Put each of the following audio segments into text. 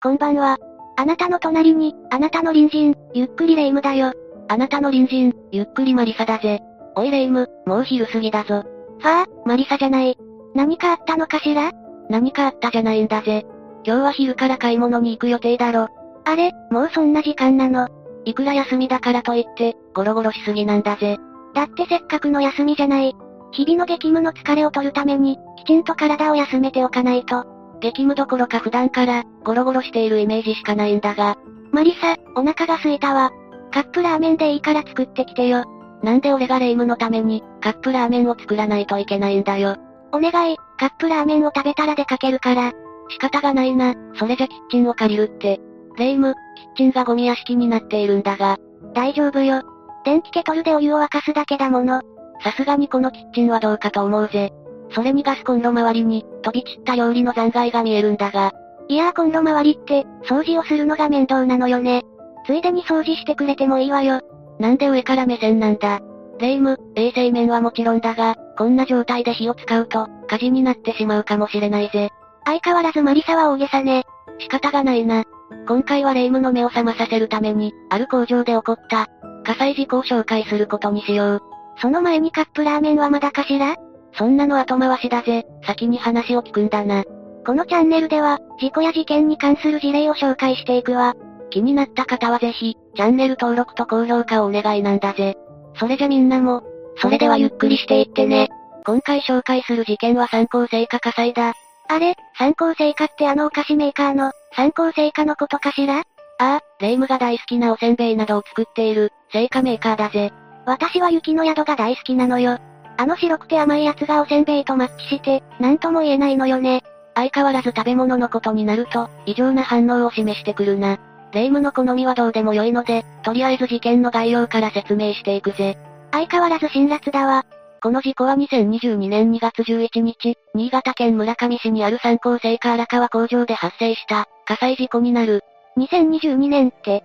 こんばんは。あなたの隣に、あなたの隣人、ゆっくりレ夢ムだよ。あなたの隣人、ゆっくりマリサだぜ。おいレ夢ム、もう昼過ぎだぞ。はあ、マリサじゃない。何かあったのかしら？何かあったじゃないんだぜ。今日は昼から買い物に行く予定だろ。あれ、もうそんな時間なの？いくら休みだからといって、ゴロゴロしすぎなんだぜ。だってせっかくの休みじゃない。日々の激務の疲れを取るために、きちんと体を休めておかないと。激務どころか普段から、ゴロゴロしているイメージしかないんだが。マリサ、お腹が空いたわ。カップラーメンでいいから作ってきてよ。なんで俺がレイムのために、カップラーメンを作らないといけないんだよ。お願い、カップラーメンを食べたら出かけるから。仕方がないな、それじゃキッチンを借りるって。レイム、キッチンがゴミ屋敷になっているんだが。大丈夫よ。電気ケトルでお湯を沸かすだけだもの。さすがにこのキッチンはどうかと思うぜ。それにガスコンロ周りに、飛び散った料理の残骸が見えるんだが。いやーコンロ周りって、掃除をするのが面倒なのよね。ついでに掃除してくれてもいいわよ。なんで上から目線なんだ。レイム、衛生面はもちろんだが、こんな状態で火を使うと、火事になってしまうかもしれないぜ。相変わらずマリサは大げさね。仕方がないな。今回はレイムの目を覚まさせるために、ある工場で起こった、火災事故を紹介することにしよう。その前にカップラーメンはまだかしら？そんなの後回しだぜ、先に話を聞くんだな。このチャンネルでは、事故や事件に関する事例を紹介していくわ。気になった方はぜひ、チャンネル登録と高評価をお願いなんだぜ。それじゃみんなも、それではゆっくりしていってね。今回紹介する事件は参考成果火災だ。あれ、参考成果ってあのお菓子メーカーの、参考成果のことかしら？ああ、レイムが大好きなおせんべいなどを作っている、成果メーカーだぜ。私は雪の宿が大好きなのよ。あの白くて甘いやつがおせんべいとマッチして、なんとも言えないのよね。相変わらず食べ物のことになると、異常な反応を示してくるな。レイムの好みはどうでも良いので、とりあえず事件の概要から説明していくぜ。相変わらず辛辣だわ。この事故は2022年2月11日、新潟県村上市にある三高製菓荒川工場で発生した火災事故になる。2022年って、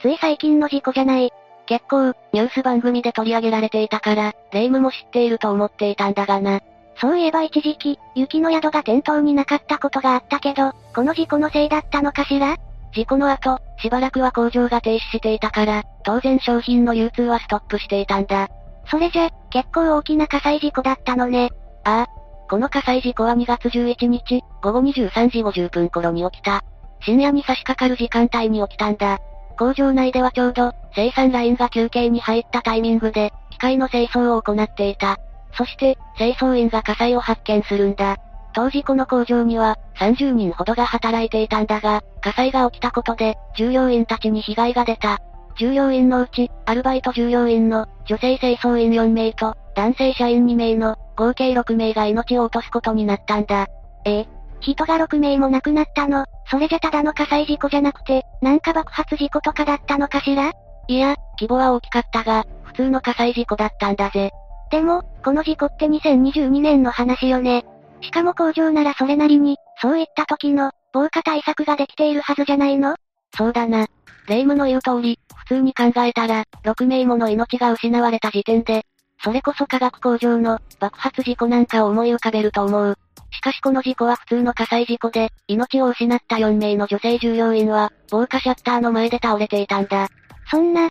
つい最近の事故じゃない。結構、ニュース番組で取り上げられていたから、レイムも知っていると思っていたんだがな。そういえば一時期、雪の宿が店頭になかったことがあったけど、この事故のせいだったのかしら？事故の後、しばらくは工場が停止していたから、当然商品の流通はストップしていたんだ。それじゃ、結構大きな火災事故だったのね。ああ。この火災事故は2月11日、午後23時50分頃に起きた。深夜に差し掛かる時間帯に起きたんだ。工場内ではちょうど、生産ラインが休憩に入ったタイミングで、機械の清掃を行っていた。そして、清掃員が火災を発見するんだ。当時この工場には、30人ほどが働いていたんだが、火災が起きたことで、従業員たちに被害が出た。従業員のうち、アルバイト従業員の、女性清掃員4名と、男性社員2名の、合計6名が命を落とすことになったんだ。ええ人が6名も亡くなったの、それじゃただの火災事故じゃなくて、なんか爆発事故とかだったのかしら？いや、規模は大きかったが、普通の火災事故だったんだぜ。でも、この事故って2022年の話よね。しかも工場ならそれなりに、そういった時の、防火対策ができているはずじゃないの？そうだな。霊夢の言う通り、普通に考えたら、6名もの命が失われた時点で、それこそ化学工場の爆発事故なんかを思い浮かべると思う。しかしこの事故は普通の火災事故で、命を失った4名の女性従業員は、防火シャッターの前で倒れていたんだ。そんな、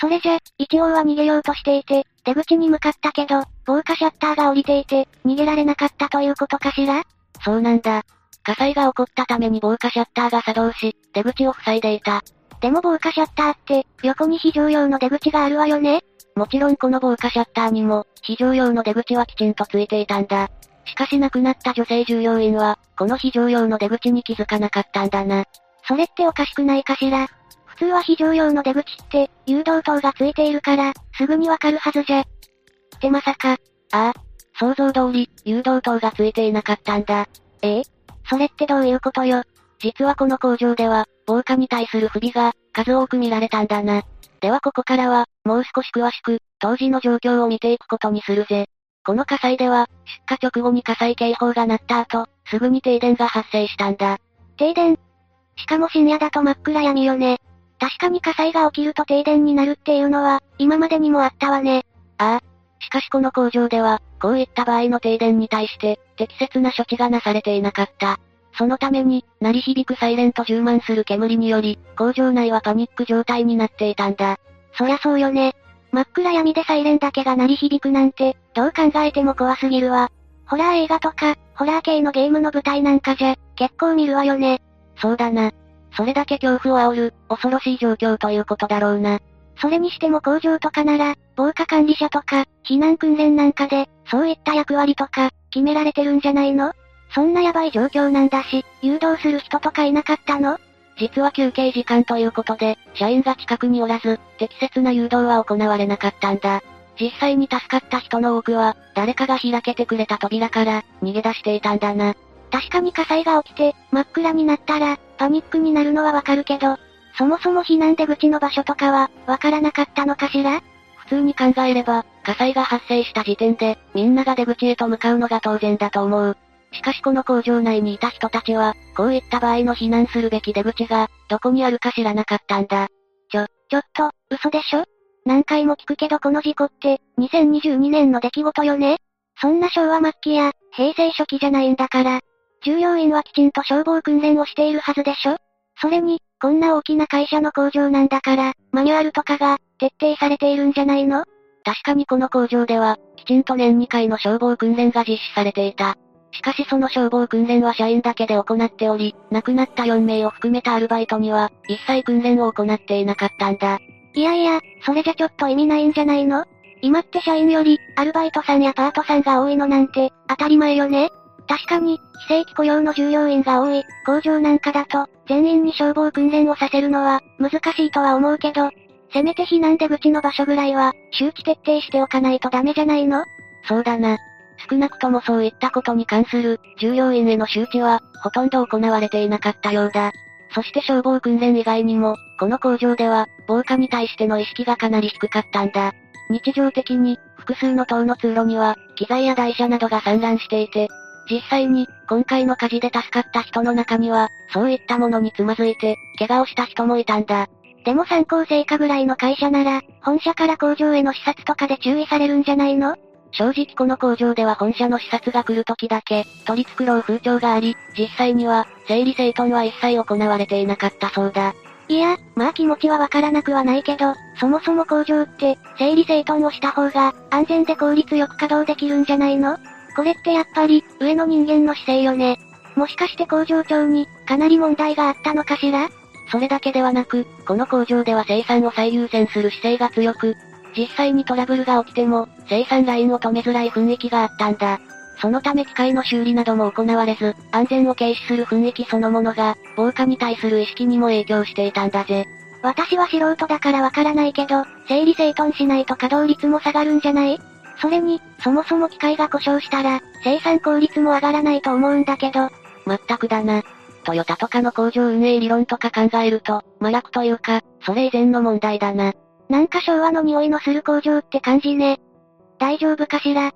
それじゃ、一応は逃げようとしていて、出口に向かったけど、防火シャッターが降りていて、逃げられなかったということかしら？そうなんだ。火災が起こったために防火シャッターが作動し、出口を塞いでいた。でも防火シャッターって、横に非常用の出口があるわよねもちろんこの防火シャッターにも、非常用の出口はきちんとついていたんだ。しかし亡くなった女性従業員は、この非常用の出口に気づかなかったんだな。それっておかしくないかしら？普通は非常用の出口って、誘導灯がついているから、すぐにわかるはずじゃ。ってまさか。ああ。想像通り、誘導灯がついていなかったんだ。ええ？それってどういうことよ？実はこの工場では、防火に対する不備が、数多く見られたんだな。ではここからは、もう少し詳しく、当時の状況を見ていくことにするぜ。この火災では、出火直後に火災警報が鳴った後、すぐに停電が発生したんだ。停電しかも深夜だと真っ暗闇よね。確かに火災が起きると停電になるっていうのは、今までにもあったわね。ああ。しかしこの工場では、こういった場合の停電に対して、適切な処置がなされていなかった。そのために、鳴り響くサイレンと充満する煙により、工場内はパニック状態になっていたんだ。そりゃそうよね。真っ暗闇でサイレンだけが鳴り響くなんて、どう考えても怖すぎるわ。ホラー映画とか、ホラー系のゲームの舞台なんかじゃ、結構見るわよね。そうだな。それだけ恐怖を煽る、恐ろしい状況ということだろうな。それにしても工場とかなら、防火管理者とか、避難訓練なんかで、そういった役割とか、決められてるんじゃないの？そんなヤバい状況なんだし、誘導する人とかいなかったの？実は休憩時間ということで、社員が近くにおらず、適切な誘導は行われなかったんだ。実際に助かった人の多くは、誰かが開けてくれた扉から、逃げ出していたんだな。確かに火災が起きて、真っ暗になったら、パニックになるのはわかるけど、そもそも避難出口の場所とかは、わからなかったのかしら？普通に考えれば、火災が発生した時点で、みんなが出口へと向かうのが当然だと思う。しかしこの工場内にいた人たちは、こういった場合の避難するべき出口が、どこにあるか知らなかったんだ。ちょ、ちょっと、嘘でしょ？何回も聞くけどこの事故って、2022年の出来事よね？そんな昭和末期や、平成初期じゃないんだから。従業員はきちんと消防訓練をしているはずでしょ？それに、こんな大きな会社の工場なんだから、マニュアルとかが、徹底されているんじゃないの？確かにこの工場では、きちんと年2回の消防訓練が実施されていた。しかしその消防訓練は社員だけで行っており、亡くなった4名を含めたアルバイトには、一切訓練を行っていなかったんだ。いやいや、それじゃちょっと意味ないんじゃないの？今って社員より、アルバイトさんやパートさんが多いのなんて、当たり前よね確かに、非正規雇用の従業員が多い、工場なんかだと、全員に消防訓練をさせるのは、難しいとは思うけど、せめて避難出口の場所ぐらいは、周知徹底しておかないとダメじゃないの？そうだな。少なくともそういったことに関する、従業員への周知は、ほとんど行われていなかったようだ。そして消防訓練以外にも、この工場では、防火に対しての意識がかなり低かったんだ。日常的に、複数の塔の通路には、機材や台車などが散乱していて、実際に、今回の火事で助かった人の中には、そういったものにつまずいて、怪我をした人もいたんだ。でも参考成果ぐらいの会社なら、本社から工場への視察とかで注意されるんじゃないの？正直この工場では本社の視察が来る時だけ、取り繕う風潮があり、実際には、整理整頓は一切行われていなかったそうだ。いや、まあ気持ちはわからなくはないけど、そもそも工場って、整理整頓をした方が、安全で効率よく稼働できるんじゃないの？これってやっぱり、上の人間の姿勢よね。もしかして工場長に、かなり問題があったのかしら？それだけではなく、この工場では生産を最優先する姿勢が強く、実際にトラブルが起きても、生産ラインを止めづらい雰囲気があったんだ。そのため機械の修理なども行われず、安全を軽視する雰囲気そのものが、防火に対する意識にも影響していたんだぜ。私は素人だからわからないけど、整理整頓しないと稼働率も下がるんじゃない？それに、そもそも機械が故障したら、生産効率も上がらないと思うんだけど。まったくだな。トヨタとかの工場運営理論とか考えると、麻薬というか、それ以前の問題だな。なんか昭和の匂いのする工場って感じね。大丈夫かしら？っ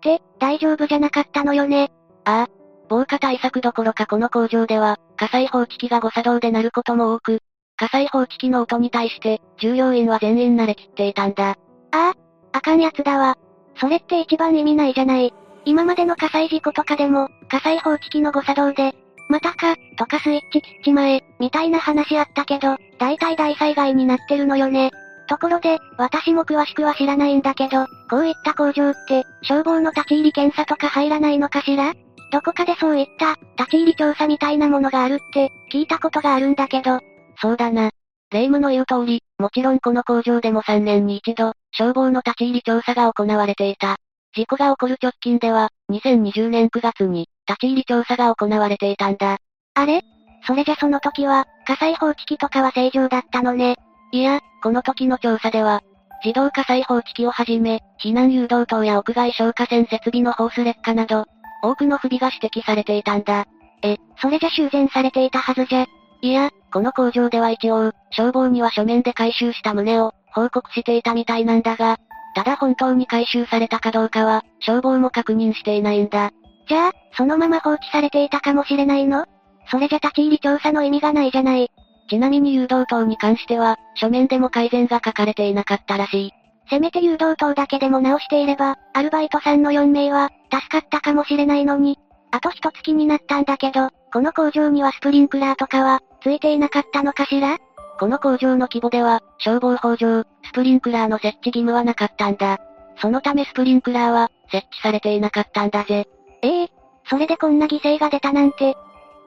て、大丈夫じゃなかったのよね。ああ。防火対策どころかこの工場では、火災報知器が誤作動で鳴ることも多く、火災報知器の音に対して、従業員は全員慣れきっていたんだ。ああ、あかんやつだわ。それって一番意味ないじゃない。今までの火災事故とかでも、火災報知器の誤作動で、またか、とかスイッチ切っちまえ、みたいな話あったけど、大体大災害になってるのよね。ところで、私も詳しくは知らないんだけど、こういった工場って、消防の立ち入り検査とか入らないのかしら？どこかでそういった、立ち入り調査みたいなものがあるって、聞いたことがあるんだけど。そうだな。霊夢の言う通り、もちろんこの工場でも3年に一度、消防の立ち入り調査が行われていた。事故が起こる直近では、2020年9月に、立ち入り調査が行われていたんだ。あれ？それじゃその時は、火災報知器とかは正常だったのね。いや、この時の調査では、自動火災報知器をはじめ、避難誘導灯や屋外消火栓設備のホース劣化など、多くの不備が指摘されていたんだ。え、それじゃ修繕されていたはずじゃ。いや、この工場では一応、消防には書面で回収した旨を、報告していたみたいなんだが、ただ本当に回収されたかどうかは、消防も確認していないんだ。じゃあ、そのまま放置されていたかもしれないの？それじゃ立ち入り調査の意味がないじゃない。ちなみに誘導灯に関しては、書面でも改善が書かれていなかったらしい。せめて誘導灯だけでも直していれば、アルバイトさんの4名は、助かったかもしれないのに。あと一月になったんだけど、この工場にはスプリンクラーとかは、ついていなかったのかしら？この工場の規模では、消防法上、スプリンクラーの設置義務はなかったんだ。そのためスプリンクラーは、設置されていなかったんだぜ。ええー、それでこんな犠牲が出たなんて。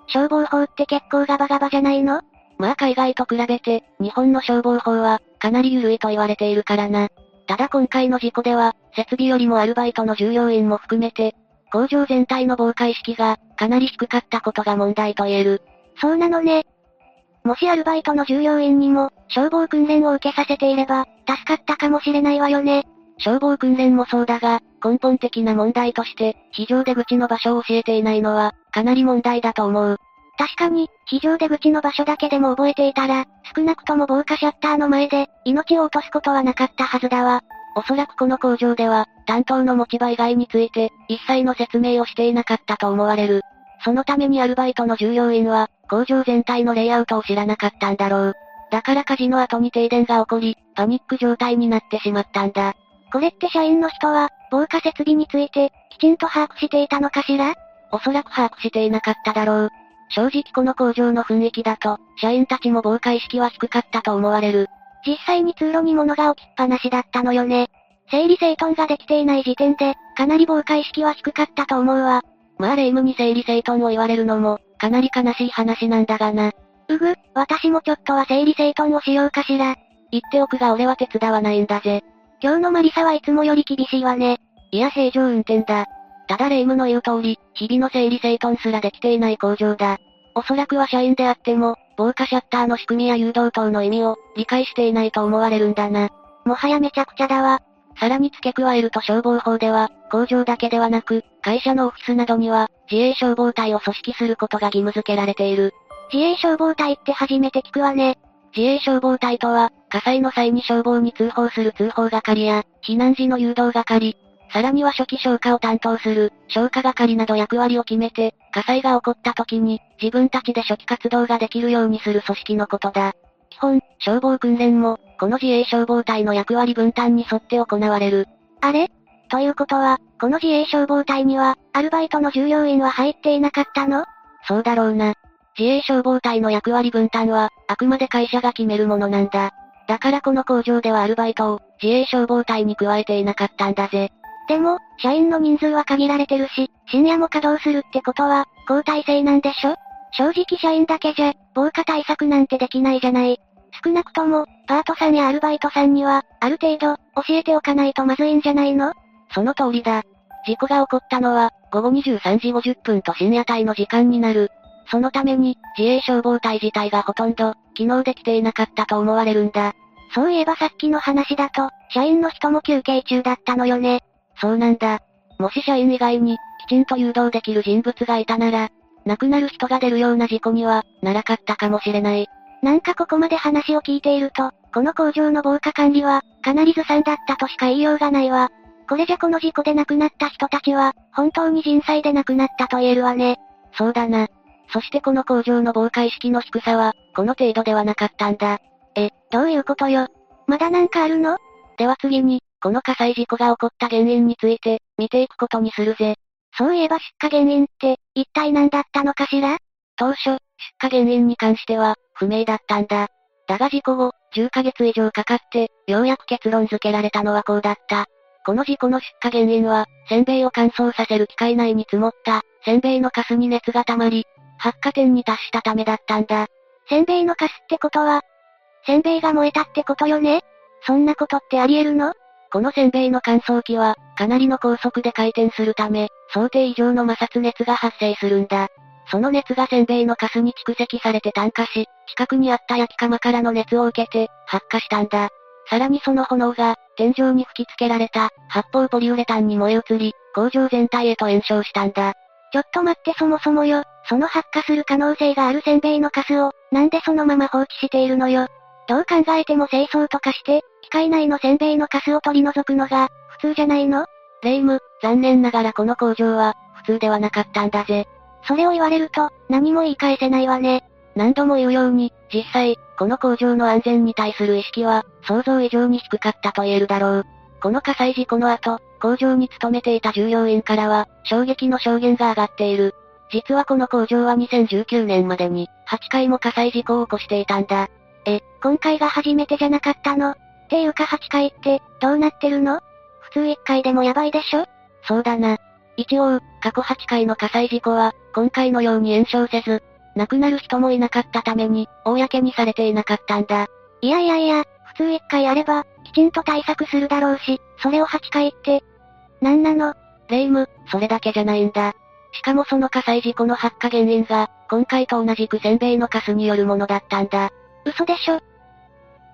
消防法って結構ガバガバじゃないの？まあ海外と比べて、日本の消防法は、かなり緩いと言われているからな。ただ今回の事故では、設備よりもアルバイトの従業員も含めて、工場全体の防火意識が、かなり低かったことが問題と言える。そうなのね。もしアルバイトの従業員にも、消防訓練を受けさせていれば、助かったかもしれないわよね。消防訓練もそうだが、根本的な問題として、非常出口の場所を教えていないのは、かなり問題だと思う。確かに、非常出口の場所だけでも覚えていたら、少なくとも防火シャッターの前で、命を落とすことはなかったはずだわ。おそらくこの工場では、担当の持ち場以外について、一切の説明をしていなかったと思われる。そのためにアルバイトの従業員は、工場全体のレイアウトを知らなかったんだろう。だから火事の後に停電が起こり、パニック状態になってしまったんだ。これって社員の人は、防火設備について、きちんと把握していたのかしら？おそらく把握していなかっただろう。正直この工場の雰囲気だと、社員たちも防火意識は低かったと思われる。実際に通路に物が置きっぱなしだったのよね。整理整頓ができていない時点で、かなり防火意識は低かったと思うわ。まあ霊夢に整理整頓を言われるのも、かなり悲しい話なんだがな。うぐ、私もちょっとは整理整頓をしようかしら。言っておくが俺は手伝わないんだぜ。今日のマリサはいつもより厳しいわね。いや平常運転だ。ただ霊夢の言う通り、日々の整理整頓すらできていない工場だ。おそらくは社員であっても、防火シャッターの仕組みや誘導灯の意味を、理解していないと思われるんだな。もはやめちゃくちゃだわ。さらに付け加えると消防法では、工場だけではなく、会社のオフィスなどには、自衛消防隊を組織することが義務付けられている。自衛消防隊って初めて聞くわね。自衛消防隊とは、火災の際に消防に通報する通報係や、避難時の誘導係、さらには初期消火を担当する、消火係など役割を決めて、火災が起こった時に、自分たちで初期活動ができるようにする組織のことだ。基本、消防訓練も、この自衛消防隊の役割分担に沿って行われる。あれ？ということは、この自衛消防隊には、アルバイトの従業員は入っていなかったの？そうだろうな。自衛消防隊の役割分担は、あくまで会社が決めるものなんだ。だからこの工場ではアルバイトを、自衛消防隊に加えていなかったんだぜ。でも、社員の人数は限られてるし、深夜も稼働するってことは、交代制なんでしょ？正直社員だけじゃ、防火対策なんてできないじゃない。少なくとも、パートさんやアルバイトさんには、ある程度、教えておかないとまずいんじゃないの？その通りだ。事故が起こったのは、午後23時50分と深夜帯の時間になる。そのために、自衛消防隊自体がほとんど、機能できていなかったと思われるんだ。そういえばさっきの話だと、社員の人も休憩中だったのよね。そうなんだ。もし社員以外に、きちんと誘導できる人物がいたなら、亡くなる人が出るような事故には、ならかったかもしれない。なんかここまで話を聞いていると、この工場の防火管理は、かなりずさんだったとしか言いようがないわ。これじゃこの事故で亡くなった人たちは、本当に人災で亡くなったと言えるわね。そうだな。そしてこの工場の防火意識の低さは、この程度ではなかったんだ。え、どういうことよ。まだなんかあるの？では次に、この火災事故が起こった原因について、見ていくことにするぜ。そういえば出火原因って、一体何だったのかしら？当初、出火原因に関しては、不明だったんだ。だが事故後、10ヶ月以上かかって、ようやく結論付けられたのはこうだった。この事故の出火原因は、せんべいを乾燥させる機械内に積もった、せんべいのカスに熱が溜まり、発火点に達したためだったんだ。せんべいのカスってことは、せんべいが燃えたってことよね？そんなことってあり得るの？このせんべいの乾燥機は、かなりの高速で回転するため、想定以上の摩擦熱が発生するんだ。その熱がせんべいのカスに蓄積されて炭化し、近くにあった焼き窯からの熱を受けて、発火したんだ。さらにその炎が、天井に吹き付けられた、発泡ポリウレタンに燃え移り、工場全体へと延焼したんだ。ちょっと待ってそもそもよ、その発火する可能性があるせんべいのカスを、なんでそのまま放置しているのよ？どう考えても清掃とかして、機械内のせんべいのカスを取り除くのが、普通じゃないの？レイム、残念ながらこの工場は、普通ではなかったんだぜ。それを言われると、何も言い返せないわね。何度も言うように、実際、この工場の安全に対する意識は、想像以上に低かったと言えるだろう。この火災事故の後、工場に勤めていた従業員からは、衝撃の証言が上がっている。実はこの工場は2019年までに、8回も火災事故を起こしていたんだ。え、今回が初めてじゃなかったの？っていうか8回って、どうなってるの？普通1回でもやばいでしょ？そうだな。一応、過去8回の火災事故は、今回のように炎症せず、亡くなる人もいなかったために、公にされていなかったんだ。いやいやいや、普通1回あれば、きちんと対策するだろうし、それを8回って、なんなの？霊夢、それだけじゃないんだ。しかもその火災事故の発火原因が、今回と同じくせんべいのカスによるものだったんだ。嘘でしょ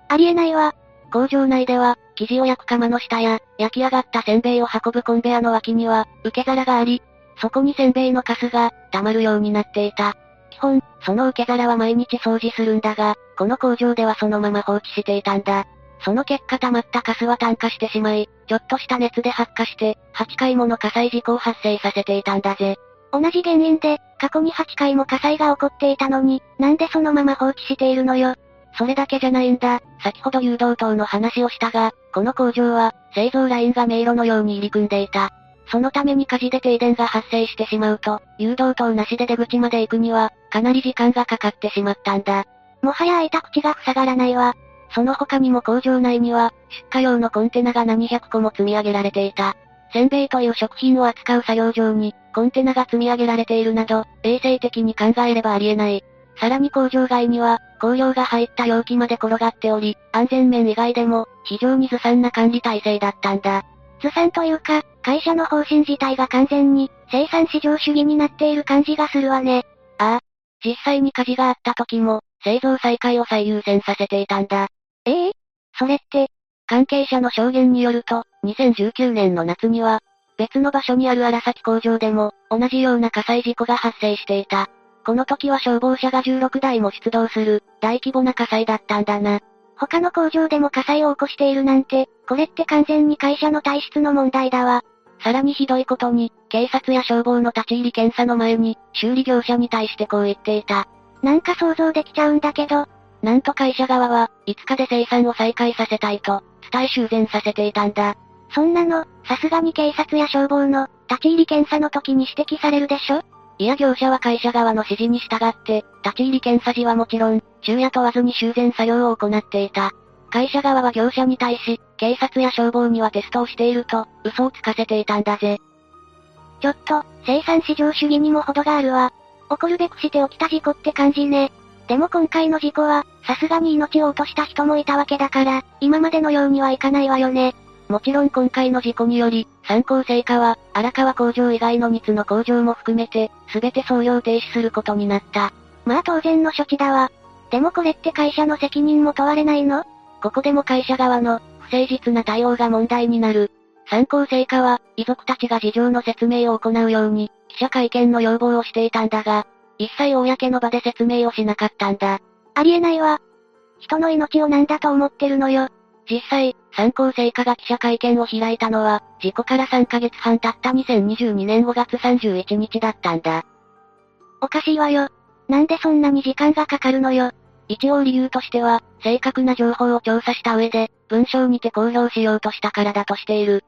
ありえないわ。工場内では、生地を焼く釜の下や、焼き上がったせんべいを運ぶコンベアの脇には、受け皿があり、そこにせんべいのカスが、溜まるようになっていた。基本、その受け皿は毎日掃除するんだが、この工場ではそのまま放置していたんだ。その結果溜まったカスは炭化してしまい、ちょっとした熱で発火して、8回もの火災事故を発生させていたんだぜ。同じ原因で、過去に8回も火災が起こっていたのに、なんでそのまま放置しているのよ。それだけじゃないんだ。先ほど誘導灯の話をしたが、この工場は、製造ラインが迷路のように入り組んでいた。そのために火事で停電が発生してしまうと、誘導灯なしで出口まで行くには、かなり時間がかかってしまったんだ。もはや開いた口が塞がらないわ。その他にも工場内には、出荷用のコンテナが何百個も積み上げられていた。せんべいという食品を扱う作業場に、コンテナが積み上げられているなど、衛生的に考えればありえない。さらに工場外には、香料が入った容器まで転がっており、安全面以外でも、非常にずさんな管理体制だったんだ。ずさんというか、会社の方針自体が完全に、生産市場主義になっている感じがするわね。ああ。実際に火事があった時も、製造再開を最優先させていたんだ。ええ？それって、関係者の証言によると、2019年の夏には、別の場所にある荒崎工場でも、同じような火災事故が発生していた。この時は消防車が16台も出動する、大規模な火災だったんだな。他の工場でも火災を起こしているなんて、これって完全に会社の体質の問題だわ。さらにひどいことに、警察や消防の立ち入り検査の前に、修理業者に対してこう言っていた。なんか想像できちゃうんだけど、なんと会社側は、5日で生産を再開させたいと、伝え修繕させていたんだ。そんなの、さすがに警察や消防の、立ち入り検査の時に指摘されるでしょいや業者は会社側の指示に従って、立ち入り検査時はもちろん、昼夜問わずに修繕作業を行っていた。会社側は業者に対し、警察や消防にはテストをしていると、嘘をつかせていたんだぜ。ちょっと、生産市場主義にも程があるわ。起こるべくして起きた事故って感じね。でも今回の事故は、さすがに命を落とした人もいたわけだから、今までのようにはいかないわよね。もちろん今回の事故により、参考成果は、荒川工場以外の3つの工場も含めて、すべて操業停止することになった。まあ当然の処置だわ。でもこれって会社の責任も問われないの？ここでも会社側の、不誠実な対応が問題になる。参考成果は、遺族たちが事情の説明を行うように、記者会見の要望をしていたんだが、一切公の場で説明をしなかったんだ。ありえないわ。人の命を何だと思ってるのよ。実際、参考成果が記者会見を開いたのは、事故から3ヶ月半経った2022年5月31日だったんだ。おかしいわよ。なんでそんなに時間がかかるのよ。一応理由としては、正確な情報を調査した上で、文章にて公表しようとしたからだとしている。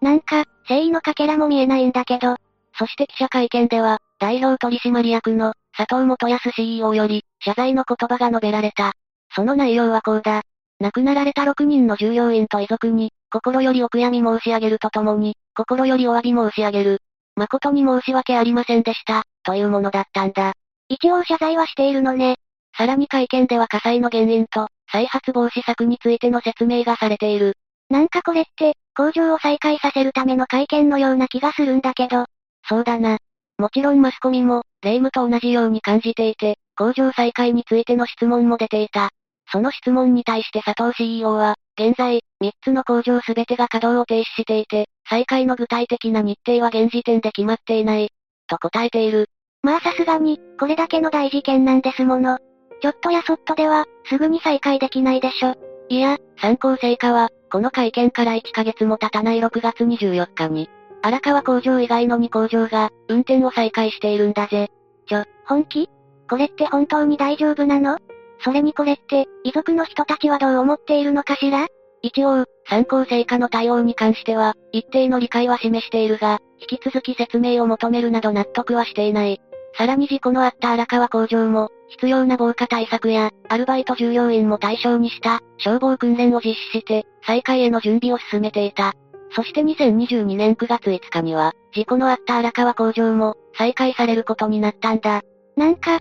なんか、誠意のかけらも見えないんだけど。そして記者会見では、代表取締役の、佐藤元康 CEO より、謝罪の言葉が述べられた。その内容はこうだ。亡くなられた6人の従業員と遺族に、心よりお悔やみ申し上げるとともに、心よりお詫び申し上げる。誠に申し訳ありませんでした、というものだったんだ。一応謝罪はしているのね。さらに会見では火災の原因と、再発防止策についての説明がされている。なんかこれって、工場を再開させるための会見のような気がするんだけど。そうだな。もちろんマスコミも、霊夢と同じように感じていて、工場再開についての質問も出ていた。その質問に対して佐藤 CEO は、現在、3つの工場すべてが稼働を停止していて、再開の具体的な日程は現時点で決まっていない、と答えている。まあさすがに、これだけの大事件なんですもの。ちょっとやそっとでは、すぐに再開できないでしょ。いや、参考成果は、この会見から1ヶ月も経たない6月24日に、荒川工場以外の2工場が、運転を再開しているんだぜ。ちょ、本気？これって本当に大丈夫なの？それにこれって、遺族の人たちはどう思っているのかしら？一応、参考成果の対応に関しては、一定の理解は示しているが、引き続き説明を求めるなど納得はしていない。さらに事故のあった荒川工場も、必要な防火対策や、アルバイト従業員も対象にした、消防訓練を実施して、再開への準備を進めていた。そして2022年9月5日には、事故のあった荒川工場も、再開されることになったんだ。なんか、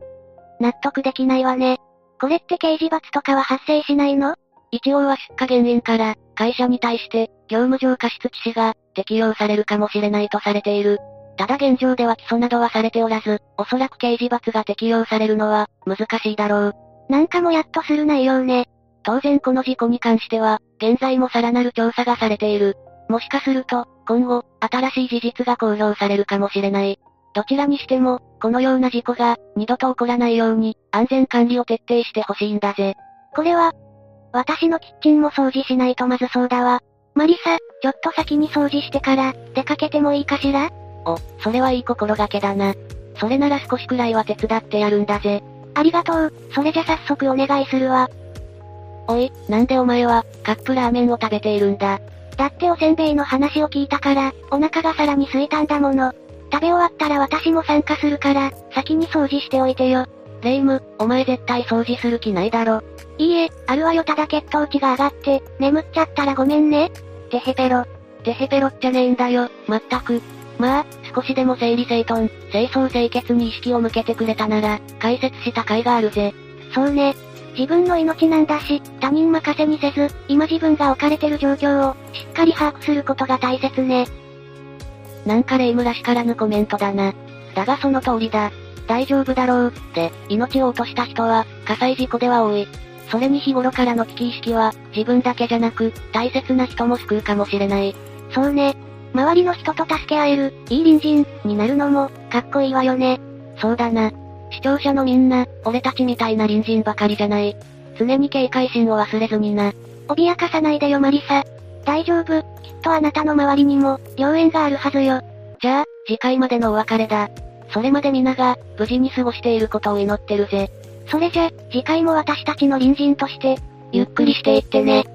納得できないわね。これって刑事罰とかは発生しないの？一応は出火原因から、会社に対して、業務上過失致死が、適用されるかもしれないとされている。ただ現状では起訴などはされておらず、おそらく刑事罰が適用されるのは、難しいだろう。なんかもやっとする内容ね。当然この事故に関しては、現在もさらなる調査がされている。もしかすると、今後、新しい事実が公表されるかもしれない。どちらにしても、このような事故が、二度と起こらないように、安全管理を徹底してほしいんだぜ。これは、私のキッチンも掃除しないとまずそうだわ。マリサ、ちょっと先に掃除してから、出かけてもいいかしら？お、それはいい心がけだな。それなら少しくらいは手伝ってやるんだぜ。ありがとう、それじゃ早速お願いするわ。おい、なんでお前は、カップラーメンを食べているんだ？だっておせんべいの話を聞いたから、お腹がさらに空いたんだもの。食べ終わったら私も参加するから、先に掃除しておいてよ。レイム、お前絶対掃除する気ないだろ。いいえ、あるわよただ血糖値が上がって、眠っちゃったらごめんね。てへペロ。てへペロっちゃねえんだよ、まったく。まあ、少しでも整理整頓、清掃清潔に意識を向けてくれたなら、解説した甲斐があるぜ。そうね。自分の命なんだし、他人任せにせず、今自分が置かれてる状況を、しっかり把握することが大切ね。なんかレイムらしからぬコメントだな。だがその通りだ。大丈夫だろう、って、命を落とした人は、火災事故では多い。それに日頃からの危機意識は、自分だけじゃなく、大切な人も救うかもしれない。そうね。周りの人と助け合える、いい隣人、になるのも、かっこいいわよね。そうだな。視聴者のみんな、俺たちみたいな隣人ばかりじゃない。常に警戒心を忘れずにな。脅かさないでよマリサ。大丈夫、きっとあなたの周りにも、良縁があるはずよ。じゃあ、次回までのお別れだ。それまで皆が、無事に過ごしていることを祈ってるぜ。それじゃ、次回も私たちの隣人として、ゆっくりしていってね。